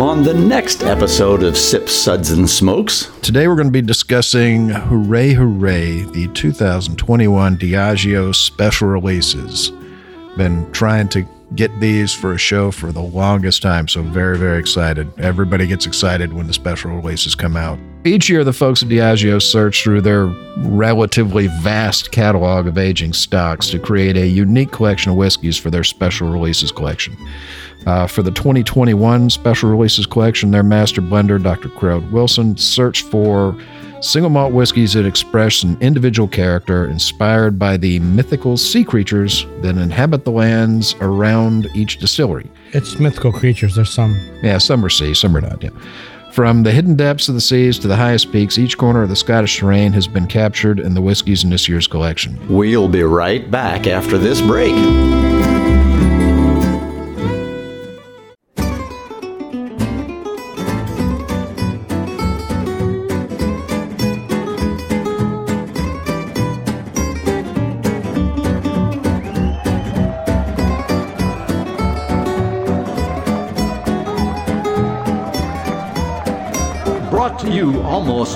on the next episode of Sip Suds, and Smokes. Today we're going to be discussing Hooray Hooray, the 2021 Diageo special releases. Been trying to get these for a show for the longest time, so very, very excited. Everybody gets excited when the special releases come out. Each year, the folks at Diageo search through their relatively vast catalog of aging stocks to create a unique collection of whiskeys for their special releases collection. Uh, for the 2021 special releases collection, their master blender, Dr. Craig Wilson, searched for single malt whiskeys that express an individual character inspired by the mythical sea creatures that inhabit the lands around each distillery. It's mythical creatures. There's some. Yeah, some are sea, some are not. Yeah. From the hidden depths of the seas to the highest peaks, each corner of the Scottish terrain has been captured in the whiskeys in this year's collection. We'll be right back after this break.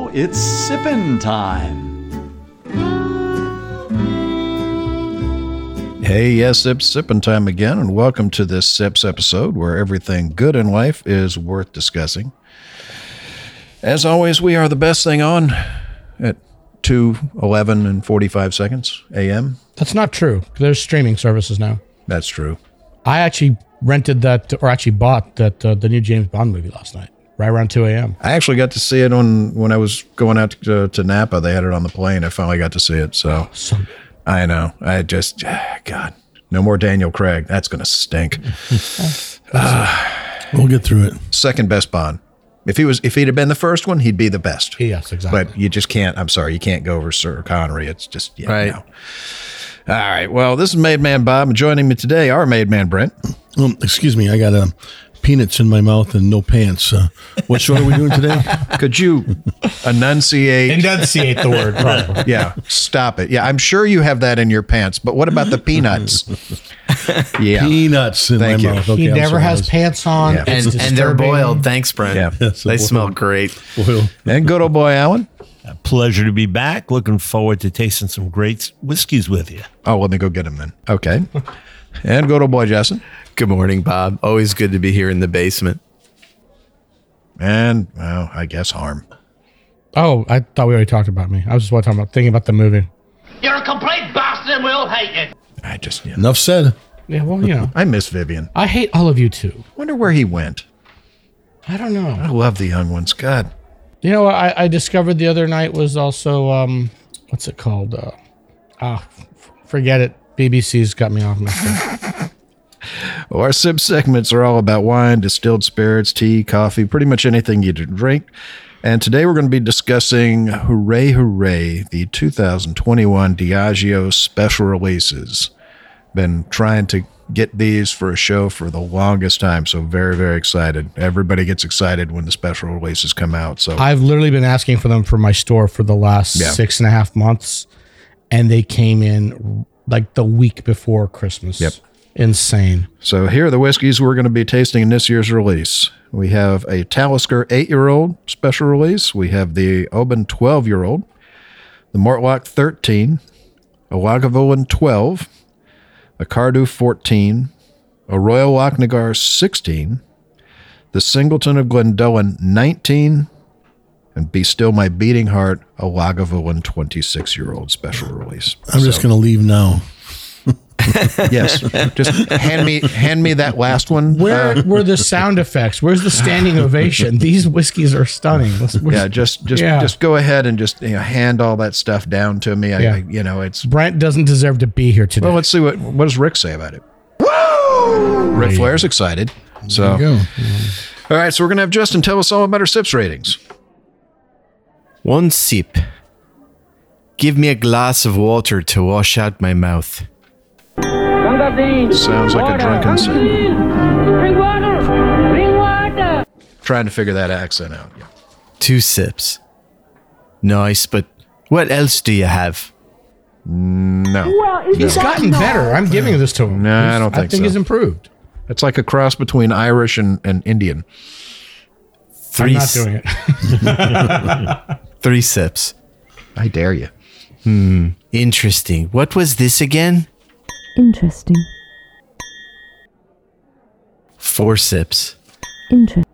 Now it's sippin' time. Hey, yes, Sips Sipping Time again, and welcome to this Sips episode where everything good in life is worth discussing. As always, we are the best thing on at 2 11 and 45 seconds a.m. That's not true. There's streaming services now. That's true. I actually rented that, or actually bought that uh, the new James Bond movie last night, right around 2 a.m. I actually got to see it on when I was going out to, to Napa. They had it on the plane. I finally got to see it. So So I know. I just, God, no more Daniel Craig. That's going to stink. We'll get through it. Second best Bond. If he was, if he'd have been the first one, he'd be the best. yes, exactly. But you just can't. I'm sorry, you can't go over Sir Connery. It's just yeah, Right. no. All right. Well, this is Made Man Bob, and joining me today, our Made Man Brent. Um, excuse me, I got uh, peanuts in my mouth and no pants. Uh, what show are we doing today? Could you enunciate? Enunciate the word properly. yeah, stop it. Yeah, I'm sure you have that in your pants, but what about the peanuts? yeah. Peanuts in Thank my you. mouth. he Okay, I'm never sorry, has pants on. Yeah. And and they're boiled. Thanks, Brent. Yeah. Yes, they boiled. smell great. Boil. And good old boy Alan. Pleasure to be back. Looking forward to tasting some great whiskeys with you. Oh, let me go get them then. Okay. And good old boy Justin. Good morning, Bob. Always good to be here in the basement. And well, I guess harm. Oh, I thought we already talked about me. I was just talking about thinking about the movie. You're a complete bastard and we all hate you. I just yeah. Enough said. Yeah, well, you know, I miss Vyvyan. I hate all of you too. Wonder where he went. I don't know. I love the young ones. God. You know what I, I discovered the other night was also um what's it called? Uh ah f- forget it. BBC's got me off my. Well, our sip segments are all about wine, distilled spirits, tea, coffee, pretty much anything you drink. And today we're going to be discussing Hooray Hooray, the 2021 Diageo special releases. Been trying to get these for a show for the longest time, so very, very excited. Everybody gets excited when the special releases come out. So I've literally been asking for them for my store for the last Yeah. six and a half months, and they came in like the week before Christmas. Yep. Insane. So here are the whiskeys we're going to be tasting in this year's release. We have a Talisker 8-year-old special release. We have the Oban 12-year-old, the Mortlach 13, a Lagavulin 12, a Cardhu 14, a Royal Lochnagar 16, the Singleton of Glendullan 19, and Be Still My Beating Heart, a Lagavulin 26-year-old special release. I'm just going to leave now. yes, just hand me hand me that last one. Where Uh, were the sound effects? Where's the standing ovation? These whiskeys are stunning. Let's, yeah, just just Yeah. just go ahead and just you know, hand all that stuff down to me. I, Yeah. I you know it's Brent doesn't deserve to be here today. well. Let's see what what does Rick say about it. Woo! Ric Flair's excited. So, There you go. all right. So we're gonna have Justin tell us all about our sips ratings. One sip. Give me a glass of water to wash out my mouth. Sounds like a drunken sip. Bring water! Bring water! Trying to figure that accent out. Yeah. Two sips. Nice, but what else do you have? No, He's gotten better. I'm giving this to him. No, I don't think I think think so. he's improved. it's like a cross between Irish and, and Indian. Three, I'm not s- doing it. three sips. I dare you. Hmm. Interesting. What was this again? Interesting. Four sips. Interesting.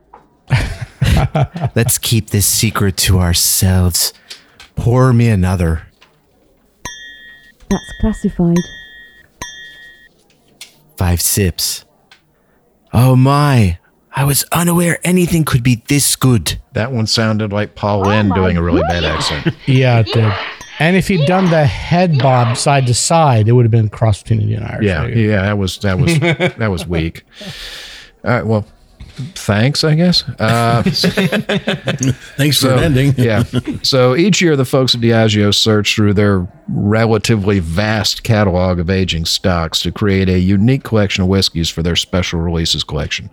Let's keep this secret to ourselves. Pour me another. That's classified. Five sips. Oh my. I was unaware anything could be this good. That one sounded like Paul Lynn oh doing a really bad accent. yeah, it did. And if he'd done the head bob side to side, it would have been cross between Indian and Irish. Yeah, There yeah, that was that was that was weak. All right, uh, well, thanks, I guess. Uh, Thanks for ending. yeah. So each year, the folks at Diageo search through their relatively vast catalog of aging stocks to create a unique collection of whiskeys for their special releases collection.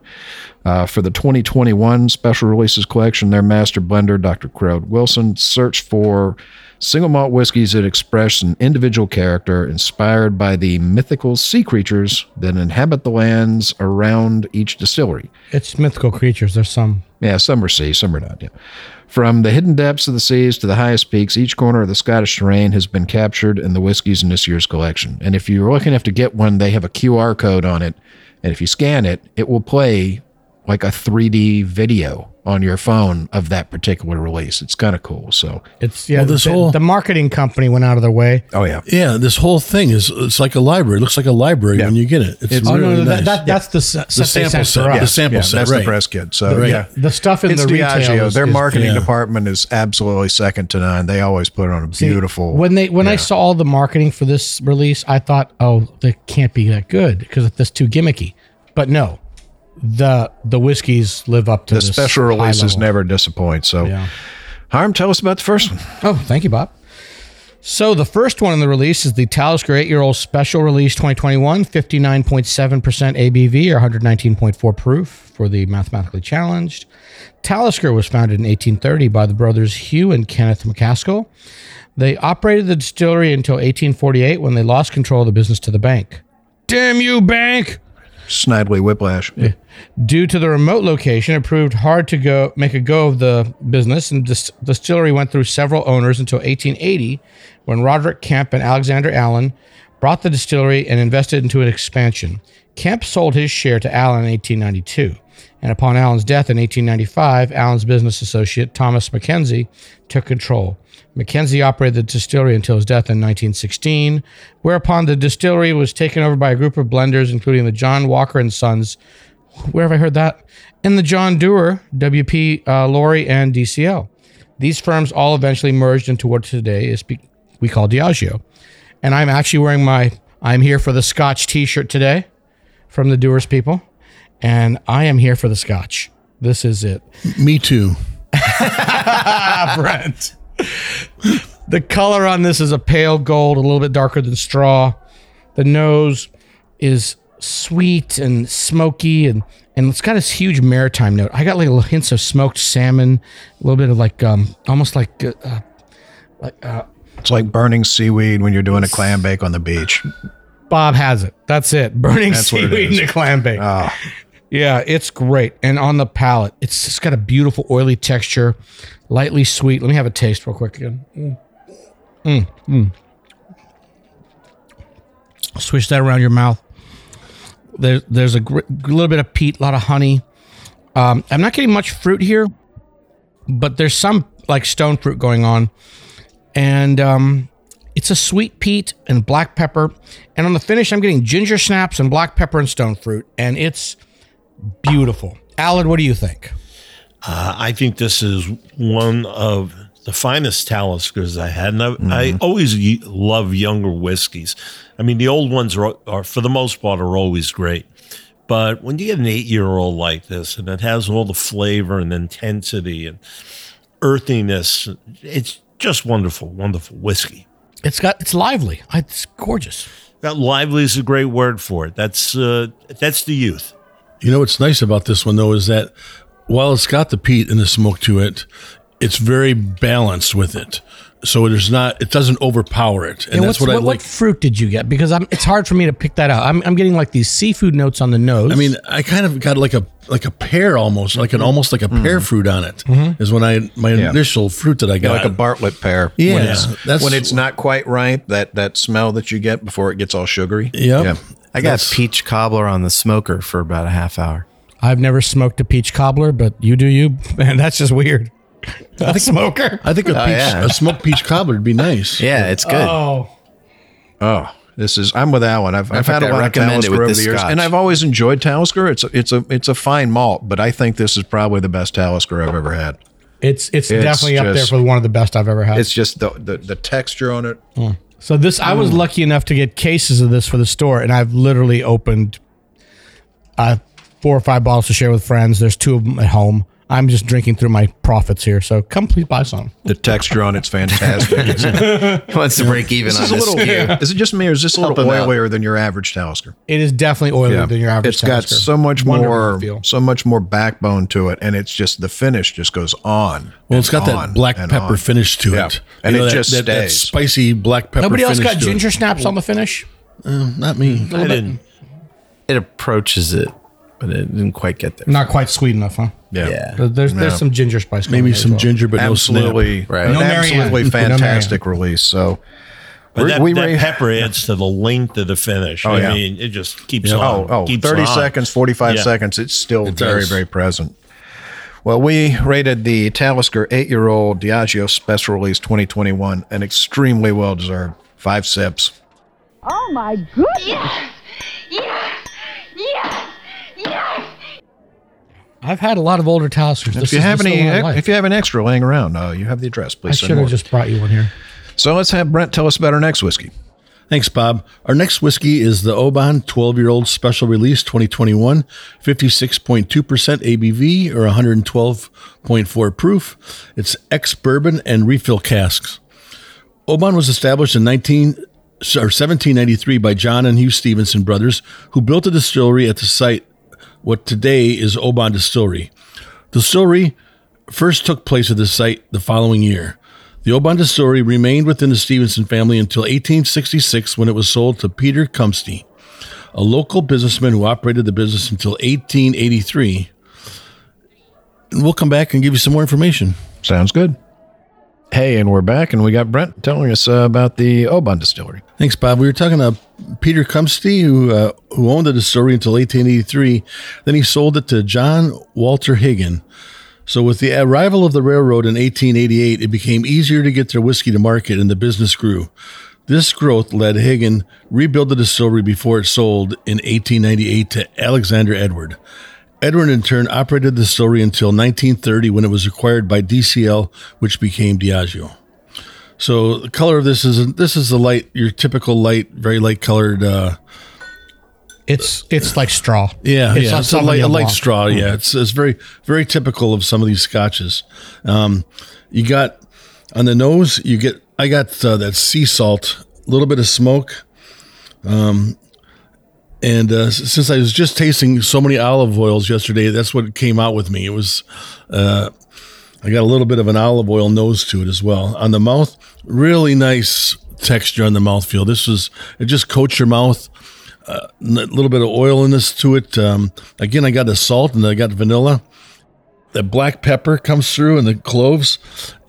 Uh, for the 2021 special releases collection, their master blender, Dr. Craig Wilson, searched for single malt whiskeys that express an individual character inspired by the mythical sea creatures that inhabit the lands around each distillery. It's mythical creatures. There's some. Yeah, some are sea, some are not. Yeah. From the hidden depths of the seas to the highest peaks, each corner of the Scottish terrain has been captured in the whiskeys in this year's collection. And if you're lucky enough to get one, they have a QR code on it. And if you scan it, it will play like a 3D video on your phone of that particular release. It's kind of cool. So, It's yeah. Well, this the, whole- the marketing company went out of their way. oh, yeah. Yeah, this whole thing is it's like a library. It looks like a library Yeah. when you get it. It's, It's- Oh really no, no, nice. that, that, that's the, set the sample sent set. for us. The sample yeah, set. that's right. the press kit. So, Right. yeah. The stuff in It's the retail. Diageo. is- Their is- marketing yeah. department is absolutely second to none. They always put on a beautiful. When they when I saw all the marketing for this release, I thought, oh, they can't be that good because it's too gimmicky. But no, the the whiskeys live up to the special releases never disappoint. So, Yeah. Harm, tell us about the first one. Oh, thank you, Bob. So the first one in the release is the Talisker 8-year-old special release 2021, 59.7% ABV or 119.4 proof for the mathematically challenged. Talisker was founded in 1830 by the brothers Hugh and Kenneth MacAskill. They operated the distillery until 1848 when they lost control of the business to the bank. Damn you, bank! Snidely Whiplash. Due to the remote location, it proved hard to go make a go of the business, and dis- distillery went through several owners until 1880, when Roderick Kemp and Alexander Allen brought the distillery and invested into an expansion. Kemp sold his share to Allen in 1892, and upon Allen's death in 1895, Allen's business associate Thomas Mackenzie took control. Mackenzie operated the distillery until his death in 1916, whereupon the distillery was taken over by a group of blenders, including the John Walker and Sons. Where have I heard that? And the John Dewar, WP uh, Lowrie, and DCL. These firms all eventually merged into what today is be- we call Diageo. And I'm actually wearing my I'm here for the Scotch T-shirt today from the Dewars people, and I am here for the Scotch. This is it. Me too. Brent. The color on this is a pale gold, a little bit darker than straw. The nose is sweet and smoky, and and it's got this huge maritime note. I got like little hints of smoked salmon, a little bit of like um, almost like uh, uh, like uh, It's like burning seaweed when you're doing a clam bake on the beach. Bob has it. That's it. Burning That's seaweed in a clam bake. Ah, Yeah, it's great. And on the palate, it's just got a beautiful oily texture, lightly sweet. Let me have a taste real quick again. Mm. Mm, mm. Swish that around your mouth. There, there's a gr- little bit of peat, a lot of honey. Um, I'm not getting much fruit here, but there's some like stone fruit going on. And um, it's a sweet peat and black pepper. And on the finish, I'm getting ginger snaps and black pepper and stone fruit. And it's beautiful. Alan, what do you think? Uh, I think this is one of the finest Taliskers I had. And I, I always y- love younger whiskeys. I mean, the old ones are, are, for the most part, are always great. But But when you get an eight year old like this and it has all the flavor and intensity and earthiness, it's just wonderful, wonderful whiskey. It's got it's lively. It's gorgeous. That lively is a great word for it. That's uh, that's the youth. You know what's nice about this one though is that while it's got the peat and the smoke to it, it's very balanced with it. So there's not it doesn't overpower it. And And that's what's- what, I like. what fruit did you get? Because I'm, it's hard for me to pick that out. I'm, I'm getting like these seafood notes on the nose. I mean, I kind of got like a like a pear almost, like an mm-hmm. almost like a pear mm-hmm. fruit on it. Mm-hmm. Is when I my Yeah. initial fruit that I Yeah, got. like a Bartlett pear. Yeah, when it's, that's- when it's not quite ripe. That that smell that you get before it gets all sugary. Yep. Yeah. I got peach cobbler on the smoker for about a half hour. I've never smoked a peach cobbler, but you do you. Man, that's just weird. A smoker. I think a, Oh, yeah. a smoked peach cobbler would be nice. Yeah, it's good. Oh, Oh, this is. I'm with Alan. I've, I've had a I lot of recommend it Talisker with over this the years, scotch. and I've always enjoyed Talisker. It's a, it's a it's a fine malt, but I think this is probably the best Talisker I've ever had. it's it's, It's definitely up there for one of the best I've ever had. It's just the the, the texture on it. So this, I was lucky enough to get cases of this for the store, and I've literally opened uh, four or five bottles to share with friends. There's two of them at home. I'm just drinking through my profits here, so come please buy some. The texture on it's fantastic. It's, He wants to break even this on is a little. skew. Is it just me, or is this a little Help him oilier than your average Talisker? It is definitely oilier than your average. It's got so much Wonderful more, feel. so much more backbone to it, and it's just the finish just goes on. Well, it's got and that black pepper on. finish to Yeah. it, and You know, it that- just that, that stays. spicy black pepper. Nobody else finish got to it. ginger snaps on the finish. Uh, not me. I didn't. It approaches it, but it didn't quite get there. Not quite sweet enough, huh? Yeah. Yeah. There's there's, No. there's some ginger spice. going Maybe there as some well. ginger, but no snap. absolutely, Right. No Marianne. absolutely No fantastic release. So, But we- that, we that ra- pepper adds to the length of the finish. Oh, I yeah. mean, it just keeps Yeah. on. oh, oh, keeps 30 on. seconds, 45 Yeah. seconds. It's still It very, does. very present. Well, we rated the Talisker eight year old Diageo Special Release 2021 an extremely well deserved five sips. Oh my goodness! Yes! Yes! Yes! Yes! I've had a lot of older Taliskers. If you have any, if you have an extra laying around, uh, you have the address. Please. I Please should have more. just brought you one here. So let's have Brent tell us about our next whiskey. Thanks, Bob. Our next whiskey is the Oban 12 year old special release 2021, 56.2% ABV or 112.4 proof. It's ex bourbon and refill casks. Oban was established in 19 or 1793 by John and Hugh Stevenson brothers, who built a distillery at the site what today is Oban Distillery. Distillery first took place at this site the following year. The Oban Distillery remained within the Stevenson family until 1866 when it was sold to Peter Cumstie, a local businessman who operated the business until 1883. And we'll come back and give you some more information. Sounds good. Hey, and we're back, and we got Brent telling us uh, about the Oban Distillery. Thanks, Bob. We were talking to Peter Cumstie, who uh, who owned the distillery until 1883. Then he sold it to John Walter Higgin. So, with the arrival of the railroad in 1888, it became easier to get their whiskey to market, and the business grew. This growth led Higgin rebuild the distillery before it sold in 1898 to Alexander Edward. Edward, in turn, operated the distillery until 1930 when it was acquired by DCL, which became Diageo. So the color of this is this is the light, your typical light, very light colored. Uh, It's it's like straw. yeah, it's yeah, it's a light, a light straw. Yeah, it's it's very very typical of some of these scotches. Um, you got on the nose, you get I got uh, that sea salt, a little bit of smoke. Um, and uh, since I was just tasting so many olive oils yesterday, that's what came out with me. It was uh, I got a little bit of an olive oil nose to it as well. On the mouth, really nice texture on the mouthfeel. This is it just coats your mouth. A little bit of oiliness to it. Um, again, I got the salt and I got vanilla. The black pepper comes through and the cloves,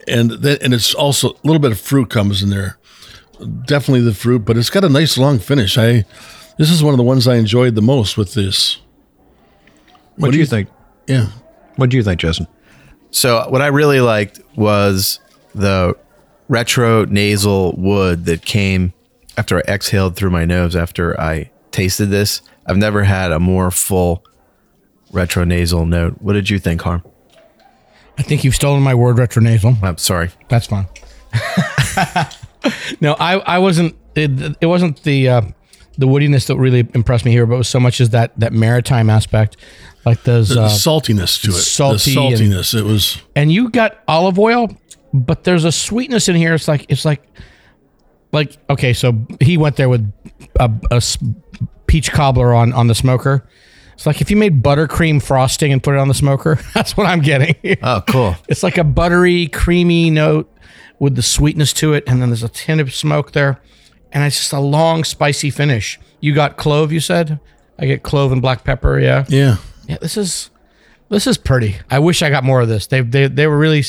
and then and it's also a little bit of fruit comes in there. Definitely the fruit, but it's got a nice long finish. I this is one of the ones I enjoyed the most with this. What, do you think? Yeah, What do you think, Jason? So what I really liked was the retro nasal wood that came after I exhaled through my nose after I tasted this. I've never had a more full retro nasal note. What did you think, Harm? I think you've stolen my word, retronasal. I'm sorry. That's fine. no, I I wasn't. It, it wasn't the uh, the woodiness that really impressed me here, but was so much as that that maritime aspect, like those. The Uh, saltiness to it. salty the and- saltiness. it was. and you got olive oil, but there's a sweetness in here. It's like it's like like okay, so he went there with a peach cobbler on on the smoker. It's like if you made buttercream frosting and put it on the smoker. That's what I'm getting. Oh, cool. It's like a buttery, creamy note with the sweetness to it, and then there's a tin of smoke there, and it's just a long, spicy finish. You got clove, you said. I get clove and black pepper. Yeah, Yeah. yeah. This is this is pretty. I wish I got more of this. They they they were really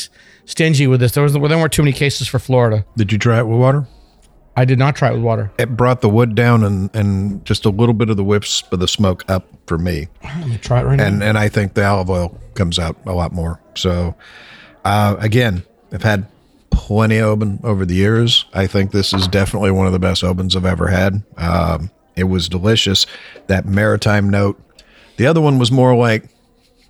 stingy with this. There was there weren't too many cases for Florida. Did you try it with water? I did not try it with water. It brought the wood down and, and just a little bit of the wisp of the smoke up for me. Let me try it right and now. and I think the olive oil comes out a lot more. So, uh, again, I've had plenty of Oban over the years. I think this is definitely one of the best Obans I've ever had. Um, it was delicious. That maritime note. The other one was more like,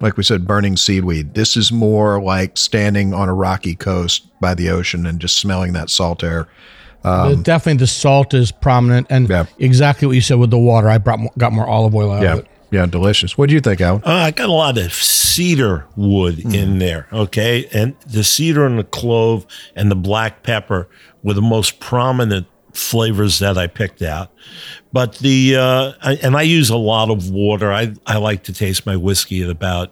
like we said, burning seaweed. This is more like standing on a rocky coast by the ocean and just smelling that salt air. But definitely the salt is prominent, and Yeah. exactly what you said with the water. I brought more, got more olive oil out Yeah, of it. yeah, delicious. What do you think, Alan? Uh, I got a lot of cedar wood in there. Okay. And the cedar and the clove and the black pepper were the most prominent flavors that I picked out. But the, uh, I, and I use a lot of water. I, I like to taste my whiskey at about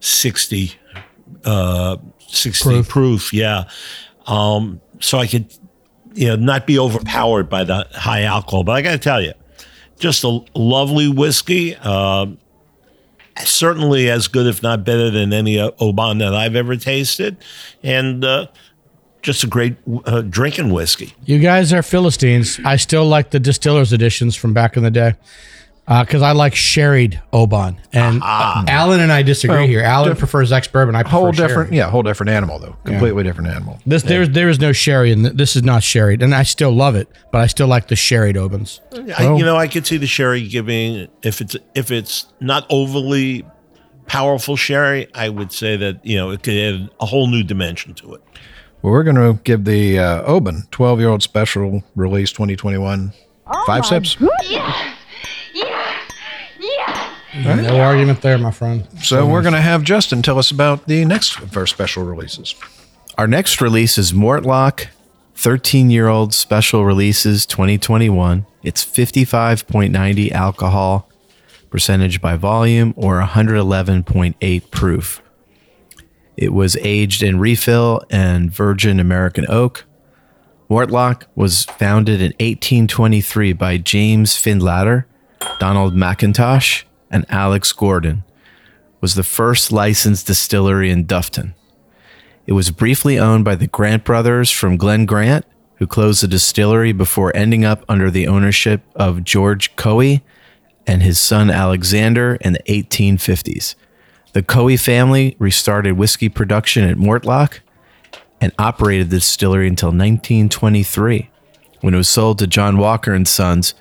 60, uh, 60 proof. yeah. Um, so I could, you know, not be overpowered by the high alcohol. But I got to tell you, just a lovely whiskey. Um, certainly as good, if not better, than any Oban that I've ever tasted, and uh, just a great uh, drinking whiskey. You guys are Philistines. I still like the distillers editions from back in the day because I like sherried Oban. And uh, Alan and I disagree Well, here. Alan diff- prefers ex bourbon. I prefer Whole sherry. different, yeah, whole different animal though. Completely different animal. This there's there is no sherry, and this is not sherried, and I still love it, but I still like the sherried Obans. I, you know, I could see the sherry giving if it's if it's not overly powerful sherry. I would say that you know it could add a whole new dimension to it. Well, we're going to give the uh, Oban 12 year old special release 2021 five sips. Yes! Yes! Yes! No argument there, my friend. So we're going to have Justin tell us about the next of our special releases. Our next release is Mortlach 13 year old special releases 2021. It's 55.90 alcohol, percentage by volume, or 111.8 proof. It was aged in refill and virgin American oak. Mortlach was founded in 1823 by James Findlater, Donald McIntosh, and Alex Gordon. Was the first licensed distillery in Dufftown. It was briefly owned by the Grant brothers from Glen Grant, who closed the distillery before ending up under the ownership of George Coey and his son Alexander in the 1850s. The Coey family restarted whiskey production at Mortlach and operated the distillery until 1923, when it was sold to John Walker and Sons,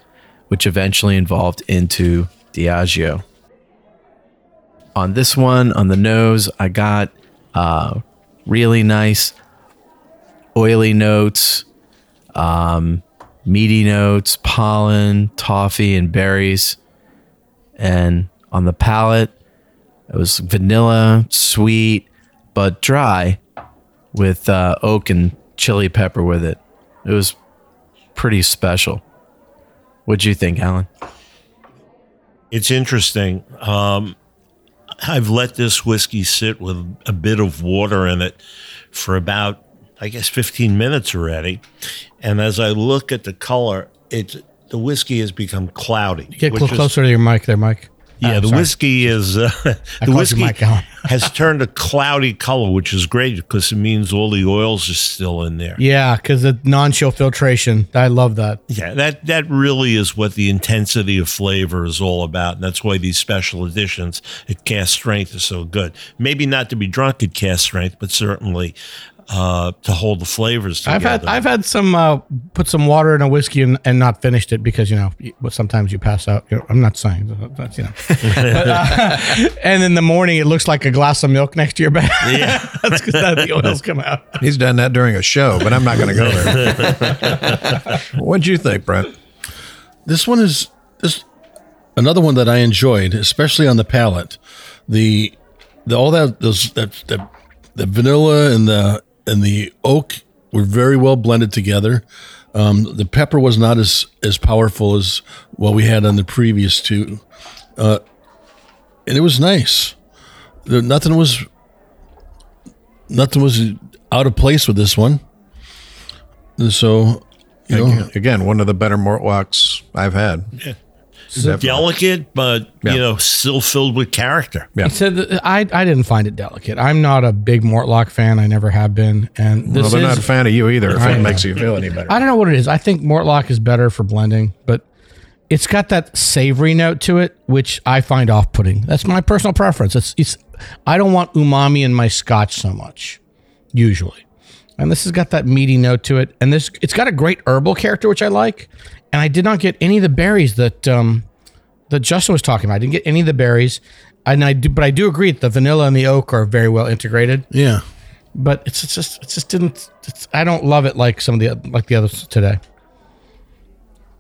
which eventually evolved into Diageo. On this one, on the nose, I got uh, really nice oily notes, um, meaty notes, pollen, toffee, and berries. And on the palate, it was vanilla, sweet, but dry with uh, oak and chili pepper with it. It was pretty special. What'd you think, Alan? It's interesting. Um, I've let this whiskey sit with a bit of water in it for about, I guess, 15 minutes already. And as I look at the color, it's the whiskey has become cloudy. Get which close, is- closer to your mic there, Mike. Yeah, Oh, the sorry. whiskey is uh, the whiskey has turned a cloudy color, which is great because it means all the oils are still in there. Yeah, because the non-chill filtration. I love that. Yeah, that that really is what the intensity of flavor is all about, and that's why these special editions at cast strength are so good. Maybe not to be drunk at cast strength, but certainly uh, to hold the flavors together. I've had I've had some uh, put some water in a whiskey and, and not finished it because you know sometimes you pass out. You know, I'm not saying that's you know, But, uh, and in the morning it looks like a glass of milk next to your bed. Yeah. that's because the oils come out. He's done that during a show, but I'm not going to go there. What'd you think, Brent? this one is this another one that I enjoyed, especially on the palate. The the all that those that that the vanilla and the and the oak were very well blended together. Um, the pepper was not as as powerful as what we had on the previous two, uh, and it was nice. There, nothing was nothing was out of place with this one. And so, you know, Again, again, one of the better Mortlachs I've had. Definitely. Delicate, but Yeah. you know, still filled with character. Yeah. He said that I I didn't find it delicate. I'm not a big Mortlach fan. I never have been. And Well, they're is, not a fan of you either. If I it know. makes you feel any better. I don't know what it is. I think Mortlach is better for blending, but it's got that savory note to it, which I find off-putting. That's my personal preference. It's it's I don't want umami in my scotch so much, usually. And this has got that meaty note to it, and this it's got a great herbal character, which I like. And I did not get any of the berries that um, that Justin was talking about. I didn't get any of the berries, and I do, but I do agree that the vanilla and the oak are very well integrated yeah. but it's, it's just it just didn't it's, i don't love it like some of the like the others today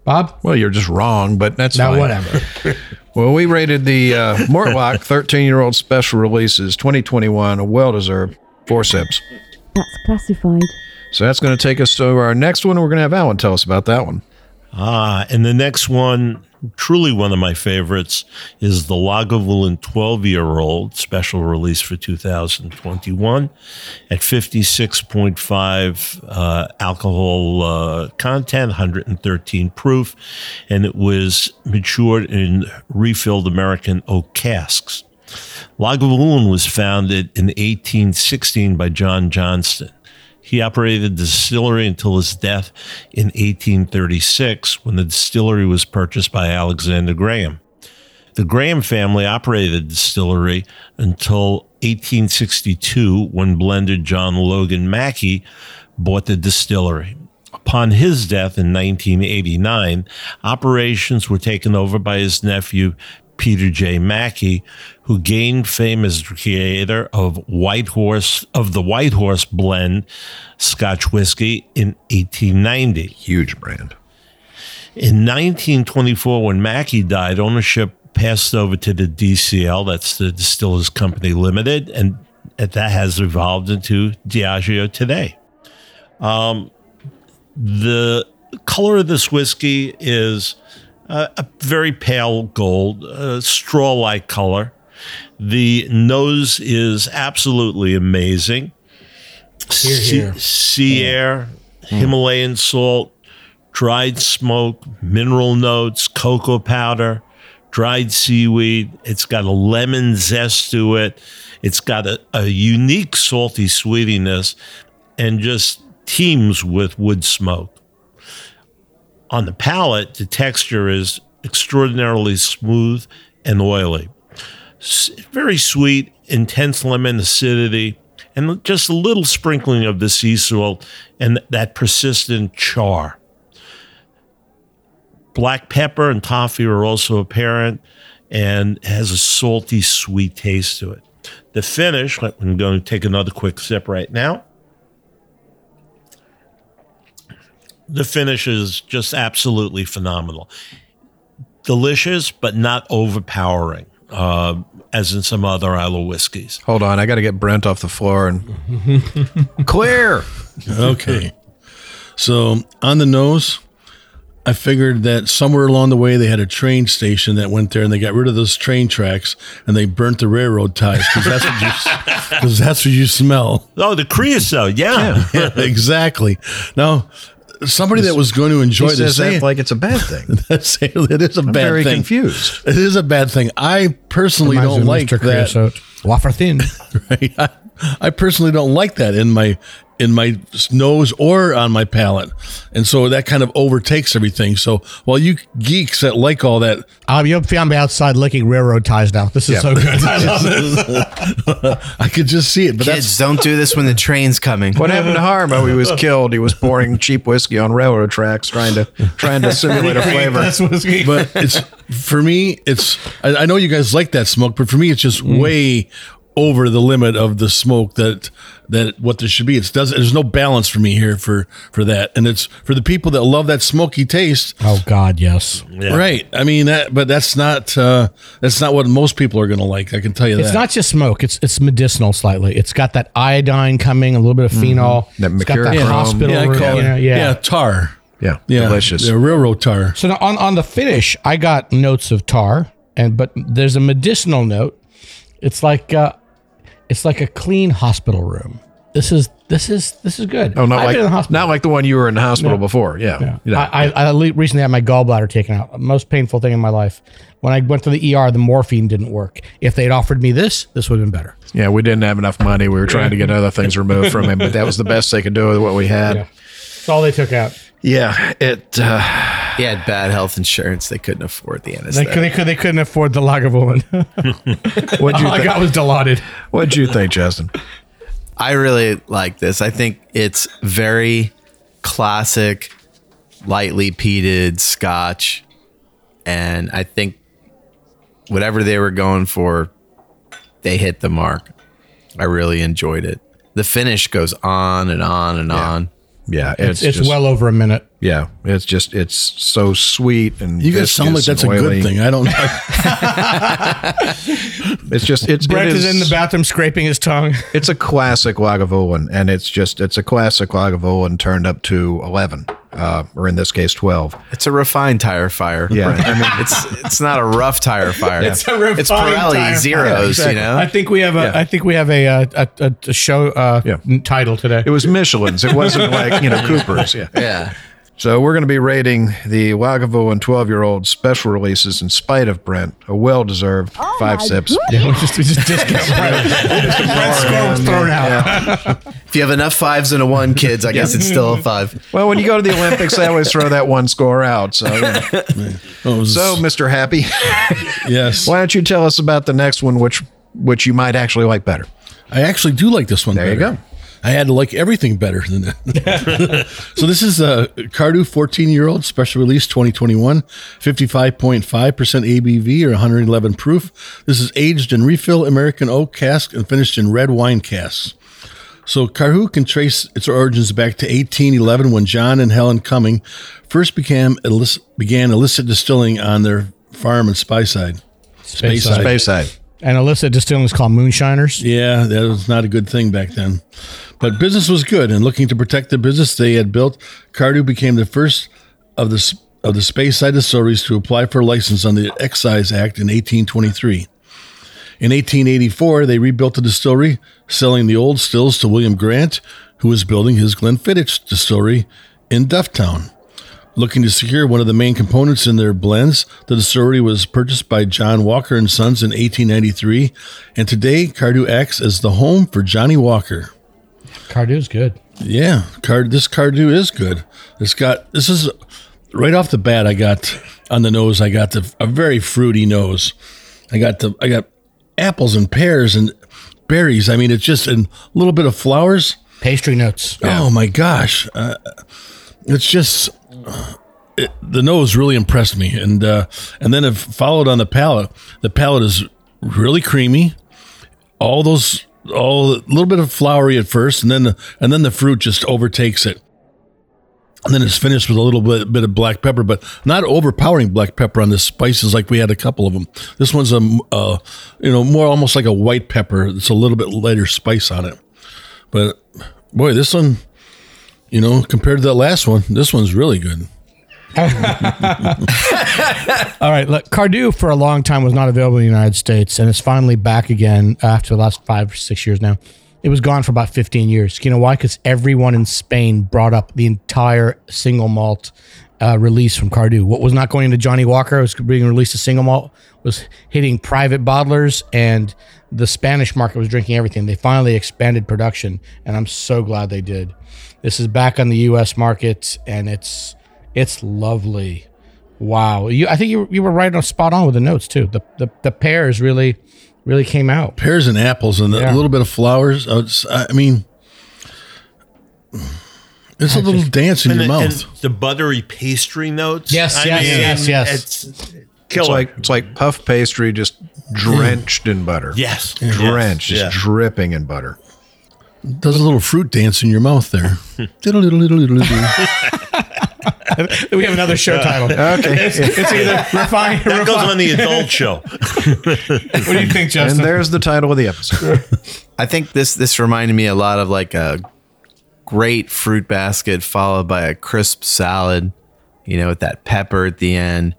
bob Well, you're just wrong, but that's now fine. whatever Well, we rated the uh, Mortlach 13 year old special releases 2021 a well deserved four sips. That's classified. So that's going to take us to our next one. We're going to have Alan tell us about that one. Ah, and the next one, truly one of my favorites, is the Lagavulin 12 year old special release for 2021 at 56.5 uh, alcohol uh, content, 113 proof, and it was matured in refilled American oak casks. Lagavulin was founded in 1816 by John Johnston. He operated the distillery until his death in 1836 when the distillery was purchased by Alexander Graham. The Graham family operated the distillery until 1862 when blender John Logan Mackie bought the distillery. Upon his death in 1989, operations were taken over by his nephew Peter J. Mackie, who gained fame as the creator of White Horse of the White Horse blend Scotch whiskey in 1890. Huge brand. In 1924, when Mackie died, ownership passed over to the DCL, that's the Distillers Company Limited, and that has evolved into Diageo today. Um, the color of this whiskey is uh, a very pale gold, uh, straw like color. The nose is absolutely amazing. Sea, here. sea air, Himalayan salt, dried smoke, mineral notes, cocoa powder, dried seaweed. It's got a lemon zest to it. It's got a, a unique salty sweetiness and just teems with wood smoke. On the palate, the texture is extraordinarily smooth and oily. S- Very sweet, intense lemon acidity, and just a little sprinkling of the sea salt and that persistent char. Black pepper and toffee are also apparent and has a salty, sweet taste to it. The finish, I'm going to take another quick sip right now. The finish is just absolutely phenomenal. Delicious, but not overpowering, uh, as in some other Islay whiskeys. Hold on. I got to get Brent off the floor and clear. Okay. so on the nose, I figured that somewhere along the way they had a train station that went there, and they got rid of those train tracks and they burnt the railroad ties because that's what you because that's what you smell. Oh, the creosote, yeah. Yeah, exactly. Now, somebody that was going to enjoy He this that like it's a bad thing. that's- it is a I'm bad very thing. confused. It is a bad thing. I personally Reminds don't like Mr. that. Creosote. wafer thin Right? I, I personally don't like that in my in my nose or on my palate, and so that kind of overtakes everything. So while you geeks that like all that, um, you'll find me outside licking railroad ties now this is so good I love it. I could just see it. But Kids, don't do this when the train's coming. What happened to Harmo? He was killed. He was pouring cheap whiskey on railroad tracks, trying to trying to simulate a flavor. That's whiskey. but it's for me it's I, I know you guys like that smoke but for me it's just way over the limit of the smoke that that what there should be. It's does there's no balance for me here for for that, and it's for the people that love that smoky taste. Oh God, yes. Yeah. Right. I mean that, but that's not uh, that's not what most people are going to like. I can tell you that. It's that. not just smoke. It's it's medicinal slightly. It's got that iodine coming, a little bit of phenol. That it's got that mercurochrome. hospital. yeah, room, call you know, yeah. yeah. tar. Yeah, Yeah, delicious. The railroad tar. So now on on the finish, I got notes of tar, and but there's a medicinal note. It's like uh, it's like a clean hospital room. This is this is this is good. Oh, not I've like been in the hospital. not like the one you were in the hospital No. before. Yeah, Yeah. yeah. I, I, I le- recently had my gallbladder taken out. Most painful thing in my life. When I went to the ER, the morphine didn't work. If they'd offered me this, this would have been better. Yeah, we didn't have enough money. We were trying to get other things removed from him, but that was the best they could do with what we had. That's all they took out. Yeah, it. Uh, He had bad health insurance. They couldn't afford the They, anesthetic. could, they, could, they couldn't afford the Lagavulin. what'd you all I think? got was Dilaudid. What'd you think, Justin? I really like this. I think it's very classic, lightly peated Scotch, and I think whatever they were going for, they hit the mark. I really enjoyed it. The finish goes on and on and on. Yeah, It's, it's, it's just, well over a minute. Yeah, it's just it's so sweet and You guys sound like that's a good thing. I don't know. It's just it's Brent it is, in the bathroom scraping his tongue. It's a classic Lagavulin, and it's just it's a classic Lagavulin turned up to eleven, uh, or in this case twelve. It's a refined tire fire. Yeah, Brent. I mean- it's it's not a rough tire fire. It's a refined It's Pirelli tire zeros. fire. You know. I think we have a. I think we have a uh, a, a, a show uh, Yeah. title today. It was Michelin's. It wasn't like you know Cooper's. Yeah. yeah. So we're going to be rating the Lagavulin twelve-year-old special releases in spite of Brent. A well-deserved oh five sips. Yeah, we just we just discount. Brent's score was thrown out. If you have enough fives and a one, kids, I guess it's still a five. Well, when you go to the Olympics, they always throw that one score out. So, you know. Oh, was- so Mr. Happy, yes, why don't you tell us about the next one, which which you might actually like better? I actually do like this one. There you go. I had to like everything better than that. so this is a Cardhu 14 year old special release 2021, 55.5% ABV or 111 proof. This is aged in refill American oak cask and finished in red wine casks. So Cardhu can trace its origins back to 1811 when John and Helen Cumming first became illicit, began illicit distilling on their farm in Speyside. Speyside. Bayside. And illicit distilling is called moonshiners. Yeah, that was not a good thing back then. But business was good, and looking to protect the business they had built, Cardhu became the first of the of the Speyside distilleries to apply for a license on the Excise Act in 1823. In 1884, they rebuilt the distillery, selling the old stills to William Grant, who was building his Glenfiddich distillery in Dufftown. Looking to secure one of the main components in their blends, the distillery was purchased by John Walker and Sons in 1893, and today Cardhu acts as the home for Johnnie Walker. Cardhu's good. Yeah, card. This Cardhu is good. It's got this is right off the bat. I got on the nose. I got the, a very fruity nose. I got the I got apples and pears and berries. I mean, it's just a little bit of flowers. Pastry notes. Oh my gosh, uh, it's just it, the nose really impressed me, and uh, and then it followed on the palate. The palate is really creamy. All those, all a little bit of flowery at first, and then the, and then the fruit just overtakes it. And then it's finished with a little bit, bit of black pepper, but not overpowering black pepper on the spices like we had a couple of them. This one's a, uh, you know, more almost like a white pepper. It's a little bit lighter spice on it. But boy, this one, you know, compared to that last one, this one's really good. All right, look, Cardhu for a long time was not available in the United States, and it's finally back again after the last five or six years now. It was gone for about 15 years. You know why? Because everyone in Spain brought up the entire single malt uh, release from Cardhu. What was not going into Johnnie Walker was being released as single malt was hitting private bottlers, and the Spanish market was drinking everything. They finally expanded production, and I'm so glad they did. This is back on the U.S. market, and it's it's lovely. Wow, you, I think you you were right on spot on with the notes too. The the, the pears really really came out. Pears and apples and Yeah. a little bit of flowers. Uh, it's- I mean, it's a little dance in And, your the- mouth. and the buttery pastry notes. Yes, yes, yes, yes. It's Killer. It's like it's like puff pastry just drenched in butter. yes, Drenched, yes, just yeah. dripping in butter. Does a little fruit dance in your mouth there. We have another show title. Okay. It's either refine. That goes on the adult show. What do you think, Justin? and there's the title of the episode. I think this this reminded me a lot of like a great fruit basket followed by a crisp salad, you know, with that pepper at the end.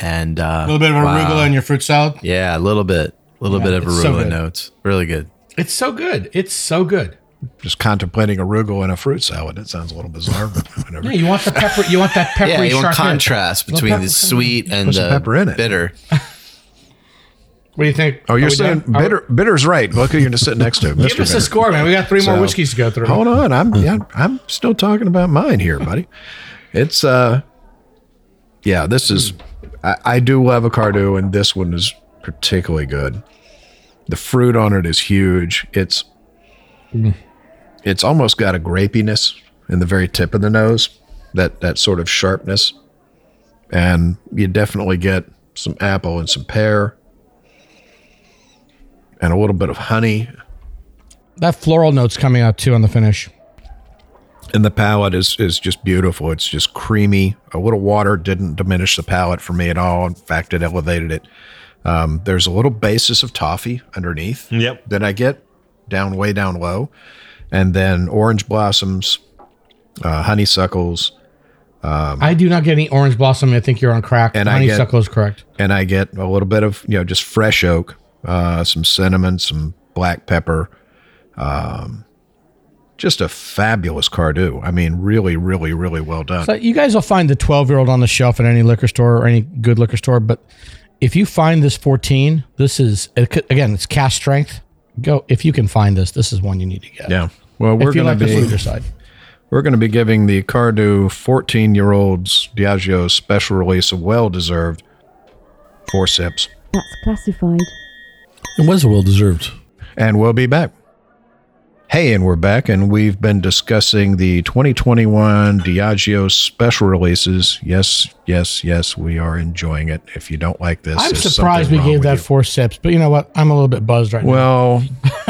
And uh, a little bit of wow. arugula in your fruit salad. Yeah, a little bit, a little Yeah, bit of it's so arugula notes. Really good. It's so good. It's so good. Just contemplating arugula in a fruit salad. It sounds a little bizarre, but whatever. Yeah, you want the pepper. You want that peppery Yeah, you want sharp hit. contrast Little between the sweet and the pepper in it. bitter. What do you think? Oh, you're saying done? Are we- bitter. Bitter's right. Look who you're just sitting next to, Mr. Give us Bitter. a score, man. We got three more whiskeys to go through. Hold on, I'm yeah, I'm still talking about mine here, buddy. It's uh, yeah, this is. I, I do love a Cardhu, and this one is particularly good. The fruit on it is huge. It's it's almost got a grapiness in the very tip of the nose, that that sort of sharpness, and you definitely get some apple and some pear, and a little bit of honey That floral note's coming out too on the finish. and the palate is is just beautiful. It's just creamy. A little water didn't diminish the palate for me at all. In fact, it elevated it. Um, there's a little basis of toffee underneath Yep. that I get down way down low, and then orange blossoms, uh, honeysuckles, Um, I do not get any orange blossom. I think you're on crack. And I get- Honeysuckle is correct. and I get a little bit of you know just fresh oak, uh, some cinnamon, some black pepper. Um, just a fabulous Cardhu. I mean, really, really, really well done. So you guys will find the 12 year old on the shelf at any liquor store or any good liquor store. But if you find this 14, this is again, it's cast strength. Go if you can find this. This is one you need to get. yeah. Well, we're if you going like to the be sweeter side. We're going to be giving the Cardhu 14 year old's Diageo special release of well deserved four sips. That's classified. It was a well deserved. And we'll be back. Hey, and we're back, and we've been discussing the 2021 Diageo special releases. Yes, yes, yes, we are enjoying it. If you don't like this, I'm surprised we gave that you. four sips, but you know what? I'm a little bit buzzed right now. Well,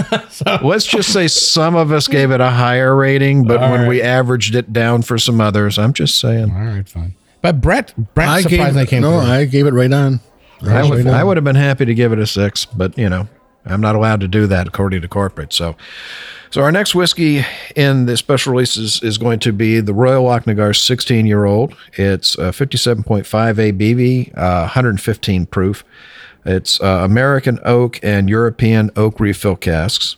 let's just say some of us gave it a higher rating, but All when right. we averaged it down for some others, I'm just saying. All right, fine. But Brett, Brett I gave surprisingly came no, through. I gave it right on. I Right would, on. I would have been happy to give it a six, but you know, I'm not allowed to do that according to corporate. So, so our next whiskey in the special release is, is going to be the Royal Lochnagar 16 year old. It's uh, 57.5 ABV, uh, 115 proof. It's uh, American oak and European oak refill casks.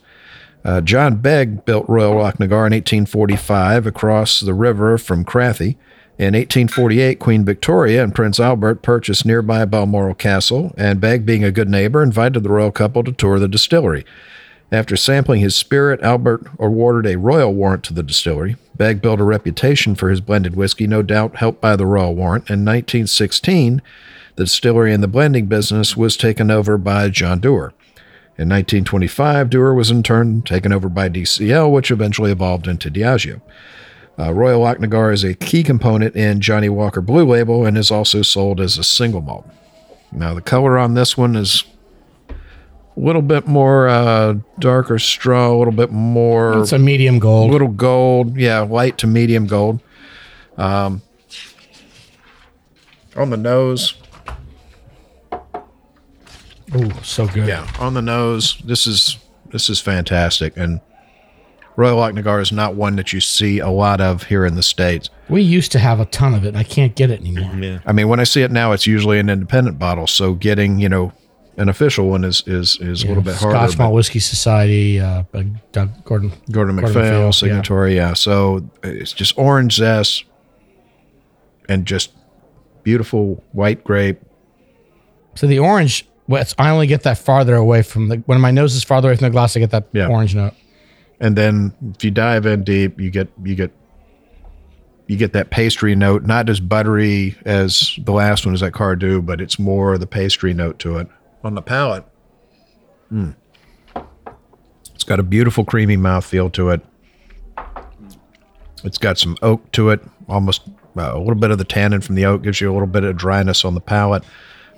Uh, John Begg built Royal Lochnagar in 1845 across the river from Crathie. In 1848, Queen Victoria and Prince Albert purchased nearby Balmoral Castle, and Begg, being a good neighbor, invited the royal couple to tour the distillery. After sampling his spirit, Albert awarded a royal warrant to the distillery. Begg built a reputation for his blended whiskey, no doubt helped by the royal warrant. In 1916, the distillery and the blending business was taken over by John Dewar. In 1925, Dewar was in turn taken over by DCL, which eventually evolved into Diageo. Uh, Royal Lochnagar is a key component in Johnnie Walker Blue Label and is also sold as a single malt. Now, the color on this one is little bit more uh, darker straw, a little bit more, it's a medium gold. a little gold, yeah, light to medium gold. Um, on the nose, Ooh, so good. Yeah, on the nose, this is this is fantastic, and Royal Oak Lochnagar is not one that you see a lot of here in the states. We used to have a ton of it, and I can't get it anymore. Yeah. I mean, when I see it now, it's usually an independent bottle, so getting you know an official one is is is a little bit harder. Scotch Malt Whiskey Society, uh, Doug Gordon. Gordon Gordon MacPhail, MacPhail, yeah. signatory, yeah. So it's just orange zest and just beautiful white grape. So the orange, well, I only get that farther away from the when my nose is farther away from the glass. I get that Yeah. orange note. and then if you dive in deep, you get you get you get that pastry note, not as buttery as the last one is that Cardhu, but it's more the pastry note to it on the palate. Mm. It's got a beautiful creamy mouthfeel to it. It's got some oak to it, almost Uh, a little bit of the tannin from the oak gives you a little bit of dryness on the palate.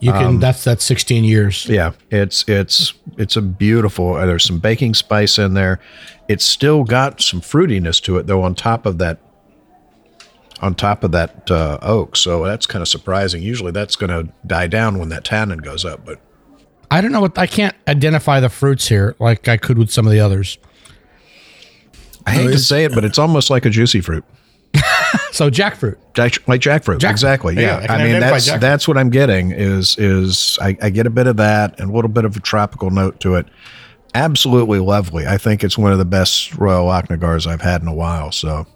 You can. that's that's 16 years. Yeah, it's it's it's a beautiful. uh, There's some baking spice in there. It's still got some fruitiness to it though. On top of that, on top of that uh, oak, so that's kind of surprising. Usually that's going to die down when that tannin goes up, but I don't know what I can't identify the fruits here like I could with some of the others. I hate to say it, but it's almost like a juicy fruit. So jackfruit. Jack, like jackfruit. Jackfruit. Exactly. Yeah, Yeah. I I, mean, that's jackfruit. that's what I'm getting is is I, I get a bit of that and a little bit of a tropical note to it. Absolutely lovely. I think it's one of the best Royal Lochnagar's I've had in a while. So,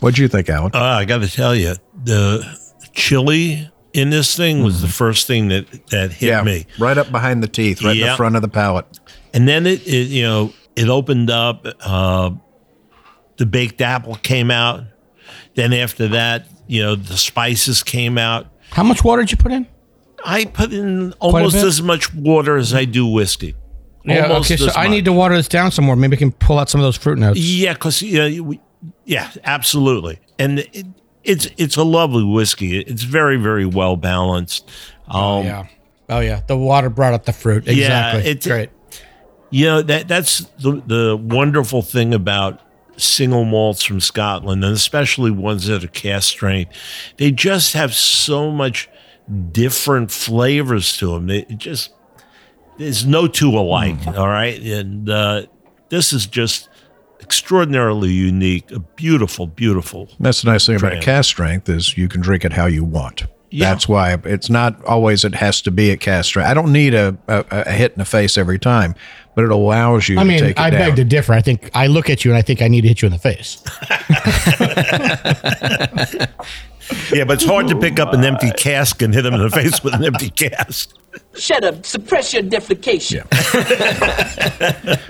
what do you think, Alan? Uh, I got to tell you, the chili in this thing was the first thing that that hit me. right up behind the teeth, right in the front of the palate. and then it, it you know it opened up uh the baked apple came out then after that you know the spices came out How much water did you put in? i put in almost as much water as i do whiskey Yeah. Almost okay. So as I need to water this down some more. Maybe I can pull out some of those fruit notes. yeah because yeah you- we- yeah absolutely and it, it's it's a lovely whiskey it's very very well balanced um yeah. Oh yeah. The water brought up the fruit. Yeah, Exactly. it's- great. You know that that's the the wonderful thing about single malts from Scotland, and especially ones that are cast strength. They just have so much different flavors to them. They it just there's no two alike. all right, and uh, this is just extraordinarily unique. A beautiful, beautiful. That's the nice thing about a cast strength is you can drink it how you want. Yeah. That's why it's not always it has to be at cast strength. I don't need a, a, a hit in the face every time, but it allows you I to mean, take it I down. beg to differ. I think I look at you and I think I need to hit you in the face. Yeah, but it's hard to pick up an empty cask and hit them in the face with an empty cask. Shut up. Suppress your defecation.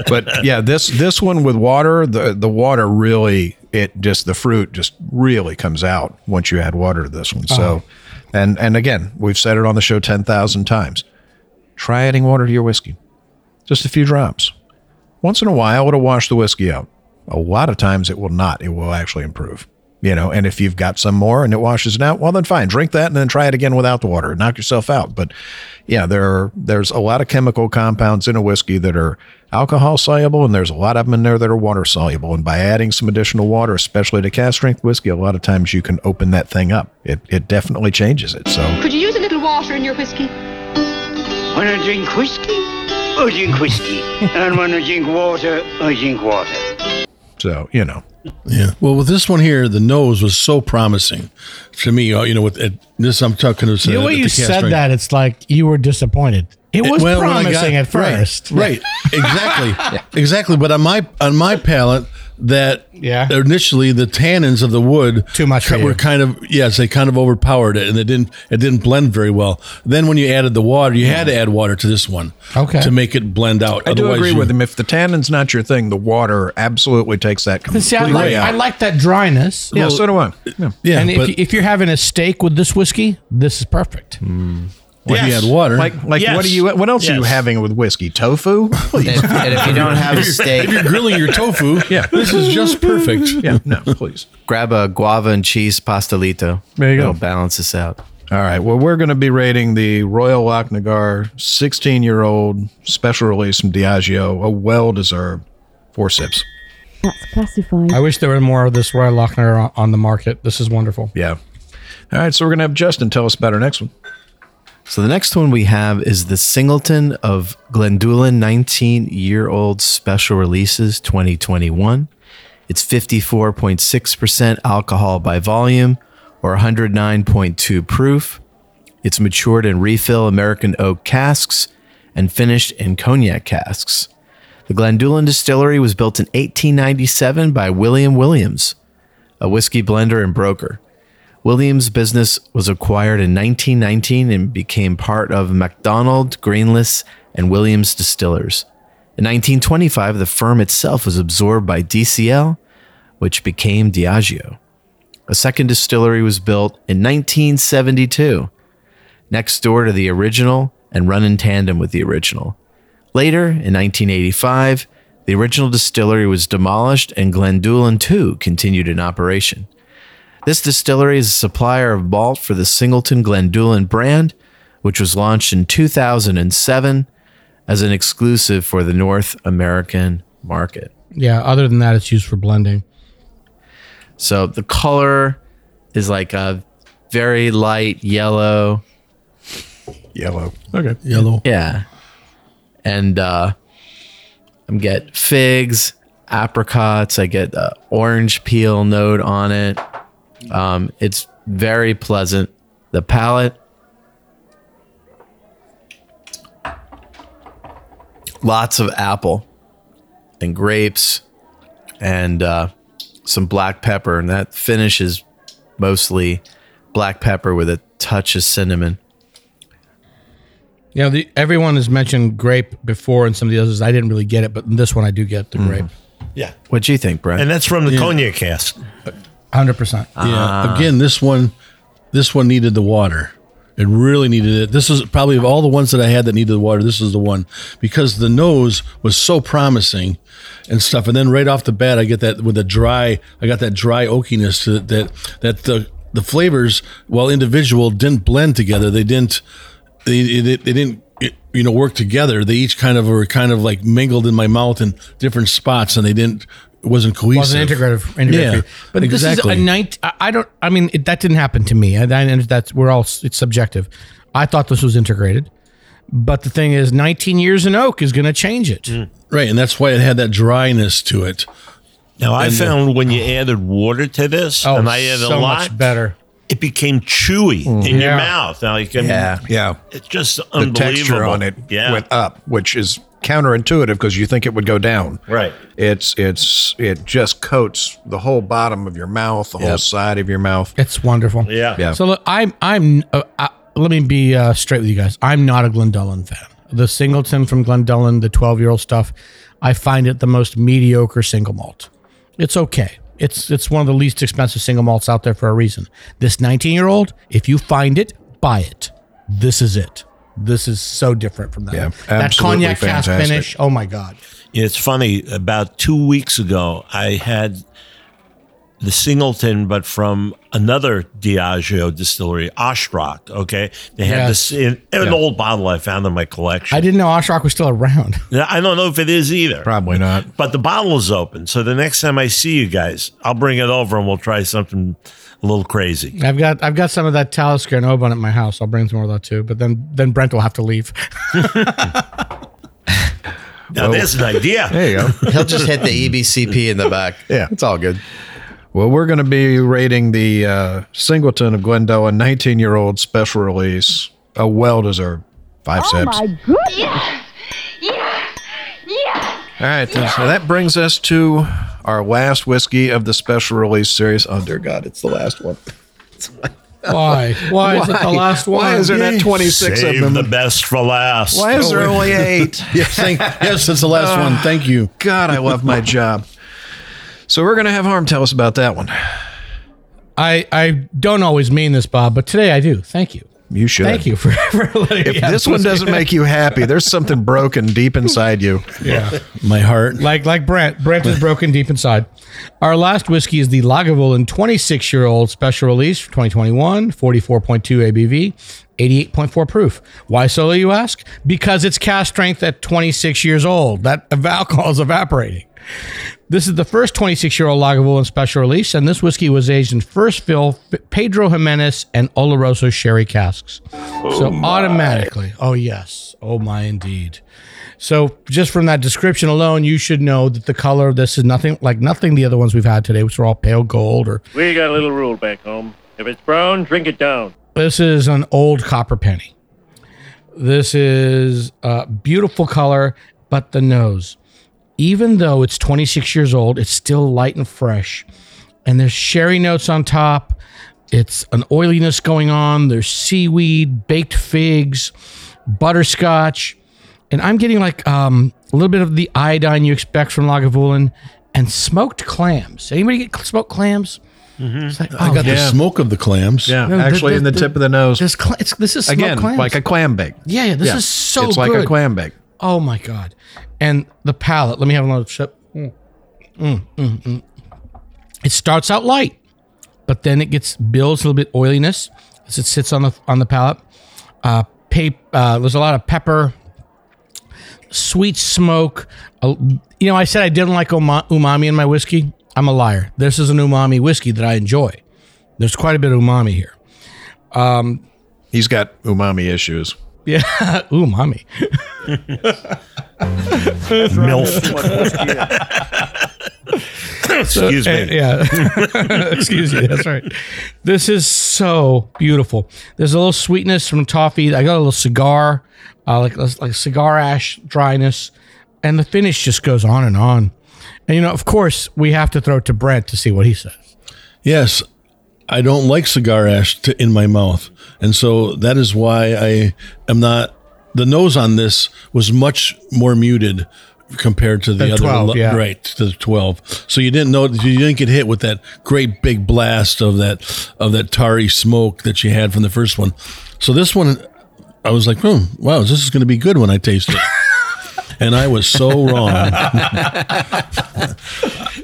but yeah, this this one with water, the the water really it just the fruit just really comes out once you add water to this one. So, uh-huh. and and again, we've said it on the show ten thousand times. Try adding water to your whiskey, just a few drops. Once in a while, it'll wash the whiskey out. A lot of times, it will not. It will actually improve. You know, and if you've got some more and it washes it out, well then fine, drink that and then try it again without the water. Knock yourself out. But yeah, there are, there's a lot of chemical compounds in a whiskey that are alcohol soluble, and there's a lot of them in there that are water soluble. And by adding some additional water, especially to cast strength whiskey, a lot of times you can open that thing up. It it definitely changes it. So Could you use a little water in your whiskey? When I drink whiskey, I drink whiskey. and when I drink water, I drink water. So you know. Yeah. Well, with this one here, the nose was so promising to me. You know, with this, I'm talking to The way you said that, it's like you were disappointed. It was Well, when I promising got- at first. Right. right. Exactly. Exactly. But on my on my palate, that Yeah. initially the tannins of the wood Too much for were you. kind of yes, they kind of overpowered it, and it didn't it didn't blend very well. Then when you added the water, you had to add water to this one, Okay. to make it blend out. I do Otherwise agree you- with him. If the tannin's not your thing, the water absolutely takes that But see, I like, out. I like that dryness. yeah, so do I. Yeah. Yeah, and if, you- if you're having a steak with this whiskey, this is perfect. Hmm. If you Yes. add water, Like, like, Yes. what are you? What else are you having with whiskey? Tofu? Please. And, and if you don't have a steak, if you're grilling your tofu, Yeah. this is just perfect. yeah, no, please. grab a guava and cheese pastelito. There you go. It'll balance this out. All right. Well, we're going to be rating the Royal Lochnagar 16 year old special release from Diageo, a well deserved four sips. That's classified. I wish there were more of this Royal Lochner on- on the market. This is wonderful. Yeah. All right. So we're going to have Justin tell us about our next one. So the next one we have is the Singleton of Glendullan 19 year old special releases 2021. It's 54.6% alcohol by volume or 109.2 proof. It's matured in refill American oak casks and finished in cognac casks. The Glendullan distillery was built in 1897 by William Williams, a whiskey blender and broker. Williams' business was acquired in 1919 and became part of MacDonald, Greenlees, and Williams Distillers. In 1925, the firm itself was absorbed by DCL, which became Diageo. A second distillery was built in 1972, next door to the original and run in tandem with the original. Later, in 1985, the original distillery was demolished and Glendullan 2 continued in operation. This distillery is a supplier of malt for the Singleton Glendullan brand, which was launched in 2007 as an exclusive for the North American market. Yeah. Other than that, it's used for blending. So the color is like a very light yellow. Yellow. Okay. Yellow. Yeah. And uh I'm get figs, apricots, I get the orange peel note on it. Um it's very pleasant. The palate lots of apple and grapes and uh some black pepper and that finish is mostly black pepper with a touch of cinnamon. You know, the, everyone has mentioned grape before and some of the others. I didn't really get it, but in this one I do get the grape. Yeah. What do you think, Brent? And that's from the cognac cask. 100%. Yeah. Uh-huh. Again, this one, this one needed the water. It really needed it. This is probably of all the ones that I had that needed the water. This is the one because the nose was so promising and stuff. And then right off the bat, I get that with the dry. I got that dry oakiness to, that that the the flavors, while individual, didn't blend together. They didn't. They they, they didn't. You know, work together. They each kind of were kind of like mingled in my mouth in different spots, and they didn't. It wasn't cohesive. wasn't integrative. integrative. Yeah, but exactly. this is a night. I I don't. I mean, it, that didn't happen to me. I, I that's we're all. It's subjective. I thought this was integrated, but the thing is, 19 years in oak is going to change it. Mm. Right, and that's why it had that dryness to it. Now I And the- found when you added water to this, Oh, and I added so a lot, much better. it became chewy mm. in your mouth. Now you can, Yeah. yeah. it's just The unbelievable. texture on it yeah, went up, which is counterintuitive because you think it would go down. right. It's it's it just coats the whole bottom of your mouth, the whole side of your mouth. It's wonderful. Yeah. Yeah. So look, I'm I'm. Uh, uh, let me be uh, straight with you guys. I'm not a Glendullan fan. The Singleton from Glendullan, the 12 year old stuff, I find it the most mediocre single malt. It's okay. It's it's one of the least expensive single malts out there for a reason. This 19 year old, if you find it, buy it. This is it. This is so different from that. Yeah, that cognac cast fantastic. finish. Oh my god. It's funny. About two weeks ago, I had the Singleton, but from another Diageo distillery, Auchroisk. Okay, they had Yes. this in, in an old bottle I found in my collection. I didn't know Auchroisk was still around. I don't know if it is either. Probably not. But the bottle is open. So the next time I see you guys, I'll bring it over and we'll try something a little crazy. I've got I've got some of that Talisker and Oban at my house. I'll bring some more of that too. But then then Brent will have to leave. Now, there's an idea. There you go. He'll just hit the E EBCP in the back. Yeah. It's all good. Well, we're going to be rating the uh, Singleton of Glendullan 19 year old special release. A well deserved five Oh sips. my goodness. All right. So that brings us to our last whiskey of the special release series. Oh, dear God, it's the last one. Why? Why, is it the last one? Why is there not 26 Save of the best for last. Why is there only eight? Yes, thank, yes, that's the last one. Ah, thank you. God, I love my job. So we're going to have Harm tell us about that one. I I don't always mean this, Bob, but today I do. Thank you. You should. Thank you for, for letting If this one doesn't make you happy, there's something broken deep inside you. yeah, My heart. like like Brent, Brent is broken deep inside. Our last whiskey is the Lagavulin 26 year old special release for 2021, 44.2 ABV, 88.4 proof. Why solo, you ask? Because it's cast strength at 26 years old. That alcohol is evaporating. This is the first 26 year old Lagavulin special release, and this whiskey was aged in first fill Pedro Ximénez and Oloroso sherry casks. Oh so automatically, oh yes, oh my indeed. So just from that description alone, you should know that the color of this is nothing like nothing the other ones we've had today, which are all pale gold or We got a little rule back home. If it's brown, drink it down. this is an old copper penny. This is a beautiful color, but the nose, even though it's 26 years old, it's still light and fresh. And there's sherry notes on top. It's an oiliness going on. There's seaweed, baked figs, butterscotch. And I'm getting like um, a little bit of the iodine you expect from Lagavulin and smoked clams. Anybody get smoked clams? It's like, I oh, got the smoke of the clams. Yeah, No, actually the- in the, the- tip of the nose. This, cla- it's, this is smoked Again, clams. like a clam bake. Yeah, yeah, this is so It's like a clam bake. Oh my god! And the palate. Let me have another sip. Mm. Mm, mm, mm. It starts out light, but but then it gets builds a little bit oiliness as it sits on the on the palate. Uh, pap- uh, there's a lot of pepper, sweet smoke. Uh, you know, I said I didn't like uma- umami in my whiskey. I'm a liar. This is an umami whiskey that I enjoy. There's quite a bit of umami here. Um, He's got umami issues. Yeah, ooh umami. Excuse Uh, me. yeah. Excuse me. That's right. This is so beautiful. There's a little sweetness from toffee. I got a little cigar, uh, like like cigar ash dryness, and the finish just goes on and on. And you know, of course, we have to throw it to Brent to see what he says. Yes, I don't like cigar ash to, in my mouth, and so that is why I am not. The nose on this was much more muted compared to the, The other 12, yeah. right to the 12 so you didn't know you didn't get hit with that great big blast of that of that tarry smoke that you had from the first one so this one i was like hmm, wow this is going to be good when i taste it and i was so wrong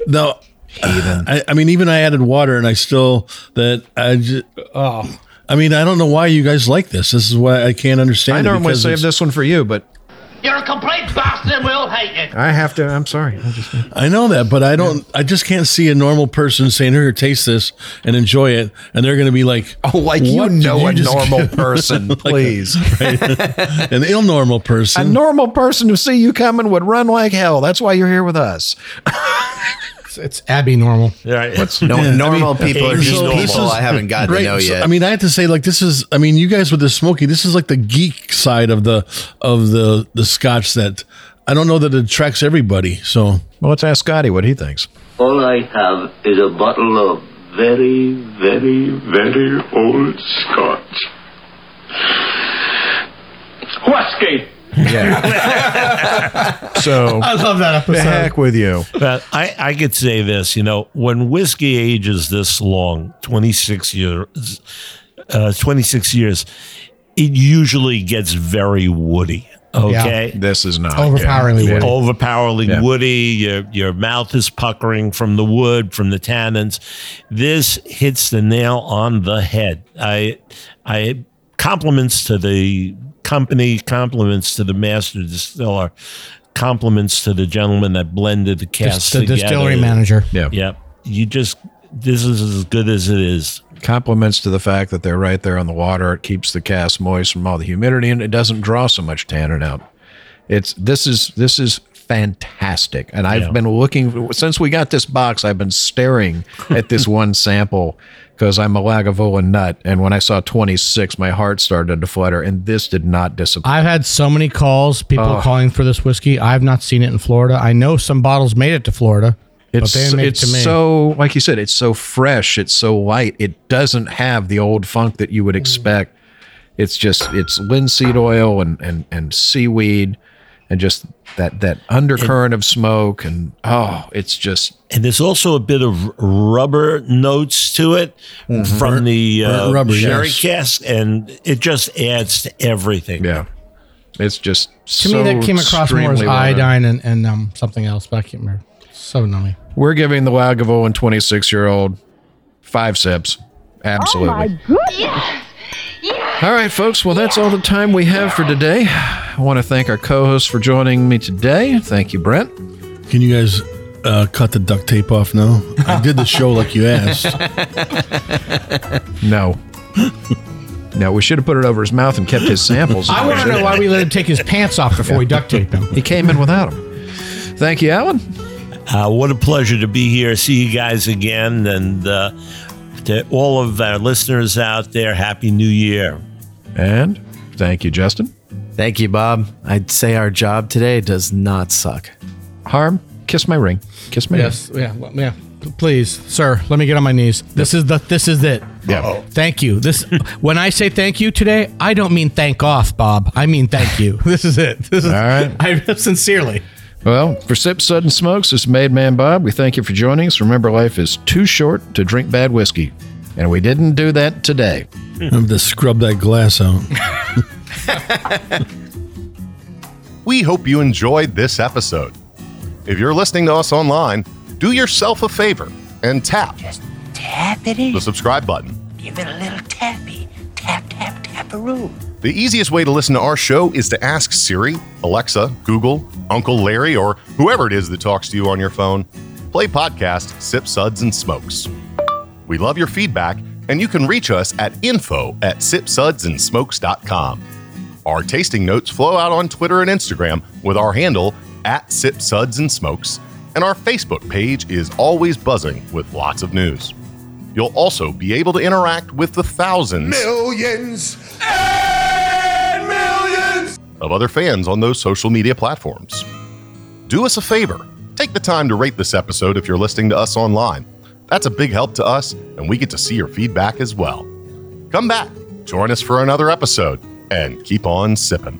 no I, I mean even i added water and i still that i just, Oh, i mean i don't know why you guys like this this is why i can't understand I it normally because save it's- this one for you, but You're a complete bastard and we'll hate you. I have to. I'm sorry. I just I know that, but I don't. I just can't see a normal person saying, "Here, taste this and enjoy it," and they're going to be like, Oh, like you "What did know a just normal get?" person, Like, please. right? an ill normal person, A normal person to see you coming would run like hell. That's why you're here with us. it's, it's Abby normal. Right. No, Yeah, I normal mean, people are just normal. people I haven't gotten Right, to know so, yet. I mean, I have to say, like, this is. I mean, you guys with the smoky, this is like the geek side of the of the the Scotch that I don't know that it attracts everybody. So Well, let's ask Scotty what he thinks. All I have is a bottle of very, very, very old scotch. Whiskey. So I love that the episode. heck with you. But I, I could say this, you know, when whiskey ages this long, 26 years, uh, 26 years, it usually gets very woody. Okay. This is not Overpoweringly yeah. woody. Overpoweringly Yeah. woody. Your your mouth is puckering from the wood, from the tannins. This hits the nail on the head. I I compliments to the company, compliments to the master distiller, compliments to the gentleman that blended the cast the together. distillery manager. Yeah. Yep. You just this is as good as it is. Compliments to the fact that they're right there on the water. It keeps the cast moist from all the humidity, and it doesn't draw so much tannin out. It's this is this is fantastic, and I've Yeah. been looking since we got this box. I've been staring at this one sample because I'm a Lagavulin nut, and when I saw 26, my heart started to flutter, and this did not disappoint. I've had so many calls, people Oh. calling for this whiskey. I've not seen it in Florida. I know some bottles made it to Florida, It's but they it's it to me. so like you said, it's so fresh, it's so light. It doesn't have the old funk that you would mm. expect. It's just it's linseed oil and and and seaweed and just that that undercurrent of smoke and oh, it's just And there's also a bit of rubber notes to it from the uh, rubber, sherry yes. cask, and it just adds to everything. yeah. It's just to me, that came across more as iodine and, and um, something else, but I can't remember. So nummy. We're giving the Lagavulin 26 year old five sips. Absolutely. Oh my goodness. All right, folks. Well, that's all the time we have for today. I want to thank our co hosts for joining me today. Thank you, Brent. can you guys uh, cut the duct tape off now? I did the show like you asked. No. no, we should have put it over his mouth and kept his samples. I want to know why we let him take his pants off before we duct taped him. He came in without them. Thank you, Alan. Uh, what a pleasure to be here. See you guys again. And uh, to all of our listeners out there, Happy New Year. And thank you, Justin. Thank you, Bob. I'd say our job today does not suck. Harm, kiss my ring. Kiss my Yes, yeah, well, yeah. P- Please, sir, let me get on my knees. This is the this is it. Yeah. Oh. Thank you. This when I say thank you today, I don't mean thank off, Bob. I mean thank you. This is it. This is All right. I sincerely. Well, for Sip Suds and Smokes, this is Made Man Bob. We thank you for joining us. Remember, life is too short to drink bad whiskey. And we didn't do that today. I have to scrub that glass out. We hope you enjoyed this episode. If you're listening to us online, do yourself a favor and tap tap it in. the subscribe button. Give it a little tappy. Tap, tap, taparoo. The easiest way to listen to our show is to ask Siri, Alexa, Google, Uncle Larry, or whoever it is that talks to you on your phone. Play podcast Sip Suds and Smokes. We love your feedback, and you can reach us at info at sipsudsandsmokes.com. Our tasting notes flow out on Twitter and Instagram with our handle at Sip Suds and Smokes, and our Facebook page is always buzzing with lots of news. You'll also be able to interact with the thousands Millions and millions. of other fans on those social media platforms. Do us a favor take the time to rate this episode if you're listening to us online. That's a big help to us, and we get to see your feedback as well. Come back, join us for another episode, and keep on sipping.